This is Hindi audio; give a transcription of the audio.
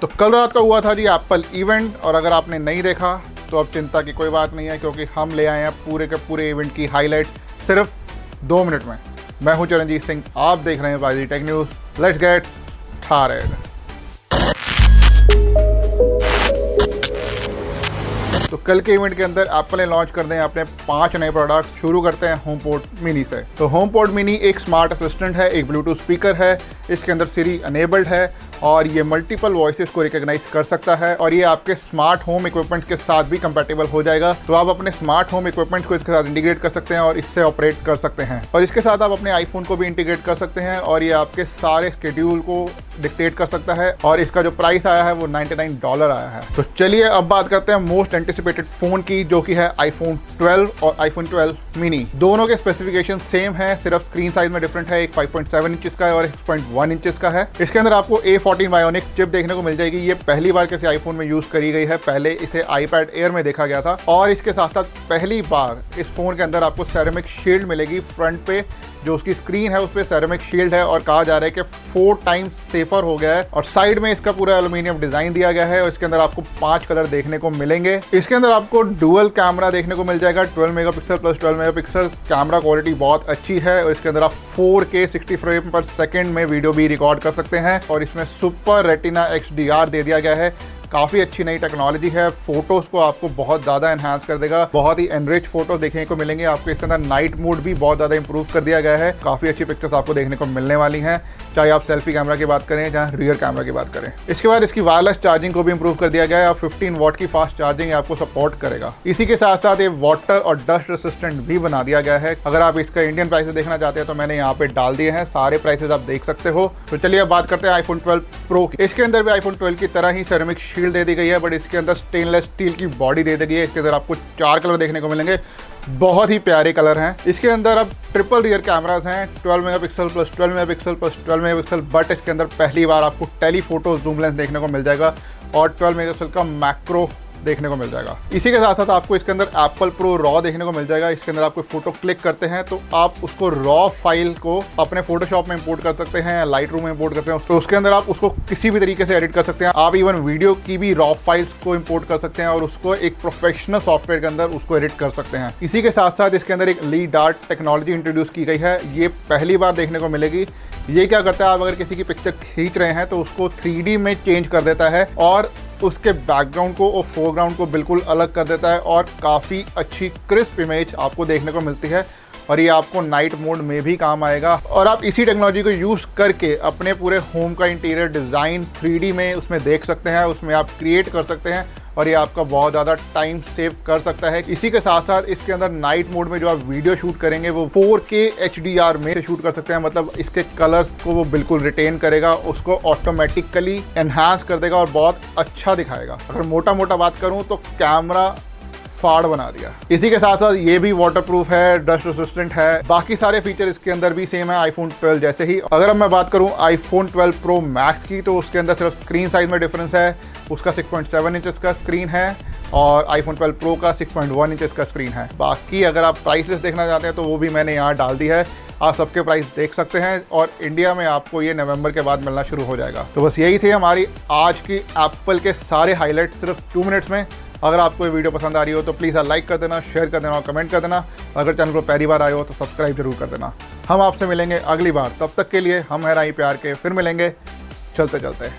तो कल रात का हुआ था जी एप्पल इवेंट, और अगर आपने नहीं देखा तो अब चिंता की कोई बात नहीं है, क्योंकि हम ले आए हैं पूरे के पूरे इवेंट की हाईलाइट सिर्फ़ दो मिनट में। मैं हूँ चरणजीत सिंह, आप देख रहे हैं Baazi tech news. Let's get started तो कल के इवेंट के अंदर एप्पल ने लॉन्च कर दें अपने पाँच नए प्रोडक्ट शुरू करते हैं होम पोर्ट मिनी से। तो होम पोर्ट मिनी एक स्मार्ट असिस्टेंट है, एक ब्लूटूथ स्पीकर है, इसके अंदर सीरी अनेबल्ड है और ये मल्टीपल वॉइसेस को रिकॉग्नाइज कर सकता है और ये आपके स्मार्ट होम इक्विपमेंट के साथ भी कंपेटेबल हो जाएगा। तो आप अपने स्मार्ट होम इक्विपमेंट को इसके साथ इंटीग्रेट कर सकते हैं और इससे ऑपरेट कर सकते हैं। और इसके साथ आप अपने आईफोन को भी इंटीग्रेट कर सकते हैं और ये आपके सारे स्केड्यूल को डिक्टेट कर सकता है और इसका जो प्राइस आया है वो 99 डॉलर आया है। तो चलिए अब बात करते हैं मोस्ट एंटिसिपेटेड फ़ोन की, जो कि है आईफोन 12 और आईफोन 12 मिनी दोनों के स्पेसिफिकेशन सेम है, सिर्फ़ स्क्रीन साइज़ में डिफरेंट है, एक 5.7 इंचेस का है और एक 6.1 इंचेस का है। इसके अंदर आपको ए फोर्टीन बायोनिक चिप देखने को मिल जाएगी। ये पहली बार किसी आईफोन में यूज़ करी गई है। पहले इसे आईपैड एयर में देखा गया था। और इसके साथ साथ पहली बार इस फ़ोन के अंदर आपको सेरेमिक शील्ड मिलेगी फ्रंट पे, जो उसकी स्क्रीन है, उस पर सेरेमिक शील्ड है और कहा जा रहा है कि फोर टाइम्स सेफर हो गया है। और साइड में इसका पूरा एल्यूमिनियम डिज़ाइन दिया गया है और इसके अंदर आपको पाँच कलर देखने को मिलेंगे। इसके अंदर आपको डुअल कैमरा देखने को मिल जाएगा। 12 megapixel plus 12 megapixel camera quality बहुत अच्छी है और इसके अंदर आप 4K 60 फ्रेम पर सेकेंड में वीडियो भी रिकॉर्ड कर सकते हैं। और इसमें सुपर रेटिना एक्सडीआर दे दिया गया है। काफ़ी अच्छी नई टेक्नोलॉजी है। फ़ोटोज़ को आपको बहुत ज़्यादा एनहांस कर देगा। बहुत ही एनरिच फ़ोटो देखने को मिलेंगे। आपको इसके अंदर नाइट मोड भी बहुत ज़्यादा इंप्रूव कर दिया गया है। काफ़ी अच्छी पिक्चर्स आपको देखने को मिलने वाली हैं। चाहे आप सेल्फी कैमरा की बात करें या रियर कैमरा की बात करें। इसके बाद इसकी वायरलेस चार्जिंग को भी इंप्रूव कर दिया गया है और 15 वॉट की फास्ट चार्जिंग आपको सपोर्ट करेगा। इसी के साथ साथ ये वाटर और डस्ट रेसिस्टेंट भी बना दिया गया है। अगर आप इसका इंडियन प्राइसेस देखना चाहते हैं तो मैंने यहाँ पे डाल दिए हैं। सारे प्राइसेस आप देख सकते हो। तो चलिए अब बात करते हैं आईफोन ट्वेल्व प्रो की। इसके अंदर भी आईफोन ट्वेल्व की तरह ही सेरेमिक शील्ड दे दी गई है बट इसके अंदर स्टेनलेस स्टील की बॉडी दे दी गई है। इसके अंदर आपको चार कलर देखने को मिलेंगे। बहुत ही प्यारे कलर हैं। इसके अंदर अब ट्रिपल रियर कैमराज हैं 12 megapixel plus 12 megapixel plus 12 megapixel but इसके अंदर पहली बार आपको टेलीफोटो जूम लेंस देखने को मिल जाएगा और 12 मेगापिक्सल का मैक्रो देखने को मिल जाएगा। इसी के साथ साथ आपको इसके अंदर एप्पल प्रो रॉ देखने को मिल जाएगा। इसके अंदर आप कोई फ़ोटो क्लिक करते हैं तो आप उसको रॉ फ़ाइल को अपने फोटोशॉप में इंपोर्ट कर सकते हैं लाइट रूम में इंपोर्ट करते हैं। तो उसके अंदर आप उसको किसी भी तरीके से एडिट कर सकते हैं। आप इवन वीडियो की भी रॉ फाइल्स को इम्पोर्ट कर सकते हैं और उसको एक प्रोफेशनल सॉफ्टवेयर के अंदर उसको एडिट कर सकते हैं। इसी के साथ साथ इसके अंदर एक ली डार्ट टेक्नोलॉजी इंट्रोड्यूस की गई है। ये पहली बार देखने को मिलेगी। ये क्या करता है? आप अगर किसी की पिक्चर खींच रहे हैं तो उसको थ्री में चेंज कर देता है और उसके बैकग्राउंड को और फोरग्राउंड को बिल्कुल अलग कर देता है और काफ़ी अच्छी क्रिस्प इमेज आपको देखने को मिलती है और ये आपको नाइट मोड में भी काम आएगा। और आप इसी टेक्नोलॉजी को यूज़ करके अपने पूरे होम का इंटीरियर डिज़ाइन थ्री में उसमें देख सकते हैं, उसमें आप क्रिएट कर सकते हैं। और ये आपका बहुत ज़्यादा टाइम सेव कर सकता है। इसी के साथ साथ इसके अंदर नाइट मोड में जो आप वीडियो शूट करेंगे, वो 4K HDR में शूट कर सकते हैं। मतलब इसके कलर्स को वो बिल्कुल रिटेन करेगा, उसको ऑटोमेटिकली एनहांस कर देगा और बहुत अच्छा दिखाएगा। अगर मोटा मोटा बात करूँ तो कैमरा फाड़ बना दिया। इसी के साथ साथ ये भी वाटर प्रूफ है डस्ट रेसिस्टेंट है। बाकी सारे फीचर इसके अंदर भी सेम है आईफोन 12 जैसे ही। अगर अब मैं बात करूँ आईफोन 12 प्रो मैक्स की तो उसके अंदर सिर्फ़ स्क्रीन साइज़ में डिफरेंस है। उसका 6.7 इंचेस का स्क्रीन है और आईफोन 12 प्रो का 6.1 इंचेस का स्क्रीन है। बाकी अगर आप प्राइस लिस्ट देखना चाहते हैं तो वो भी मैंने यहाँ डाल दी है। आप सबके प्राइस देख सकते हैं और इंडिया में आपको ये नवंबर के बाद मिलना शुरू हो जाएगा। तो बस यही थी हमारी आज की एप्पल के सारे हाईलाइट सिर्फ़ टू मिनट्स में। अगर आपको ये वीडियो पसंद आ रही हो तो प्लीज़ लाइक कर देना शेयर कर देना और कमेंट कर देना। अगर चैनल को पहली बार आए हो तो सब्सक्राइब ज़रूर कर देना। हम आपसे मिलेंगे अगली बार। तब तक के लिए हम है राई प्यार के, फिर मिलेंगे। चलते चलते